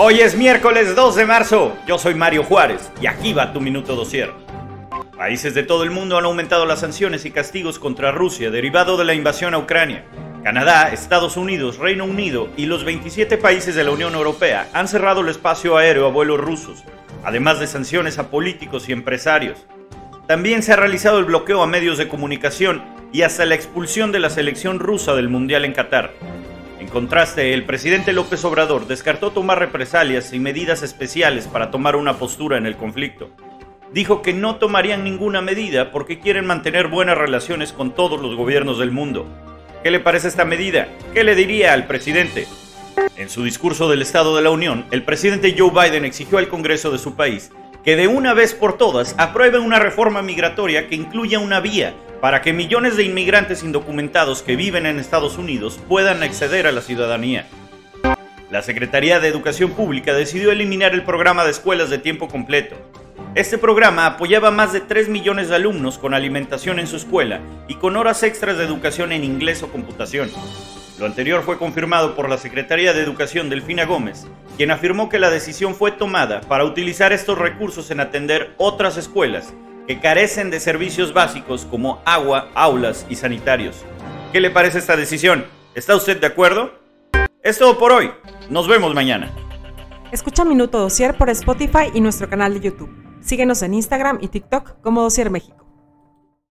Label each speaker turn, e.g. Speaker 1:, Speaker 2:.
Speaker 1: Hoy es miércoles 2 de marzo. Yo soy Mario Juárez y aquí va tu minuto dosier. Países de todo el mundo han aumentado las sanciones y castigos contra Rusia derivado de la invasión a Ucrania. Canadá, Estados Unidos, Reino Unido y los 27 países de la Unión Europea han cerrado el espacio aéreo a vuelos rusos, además de sanciones a políticos y empresarios. También se ha realizado el bloqueo a medios de comunicación y hasta la expulsión de la selección rusa del Mundial en Qatar. En contraste, el presidente López Obrador descartó tomar represalias y medidas especiales para tomar una postura en el conflicto. Dijo que no tomarían ninguna medida porque quieren mantener buenas relaciones con todos los gobiernos del mundo. ¿Qué le parece esta medida? ¿Qué le diría al presidente? En su discurso del Estado de la Unión, el presidente Joe Biden exigió al Congreso de su país que de una vez por todas apruebe una reforma migratoria que incluya una vía para que millones de inmigrantes indocumentados que viven en Estados Unidos puedan acceder a la ciudadanía. La Secretaría de Educación Pública decidió eliminar el programa de escuelas de tiempo completo. Este programa apoyaba a más de 3 millones de alumnos con alimentación en su escuela y con horas extras de educación en inglés o computación. Lo anterior fue confirmado por la Secretaría de Educación Delfina Gómez, quien afirmó que la decisión fue tomada para utilizar estos recursos en atender otras escuelas que carecen de servicios básicos como agua, aulas y sanitarios. ¿Qué le parece esta decisión? ¿Está usted de acuerdo? Es todo por hoy. Nos vemos mañana.
Speaker 2: Escucha Minuto Dosier por Spotify y nuestro canal de YouTube. Síguenos en Instagram y TikTok como Dosier México.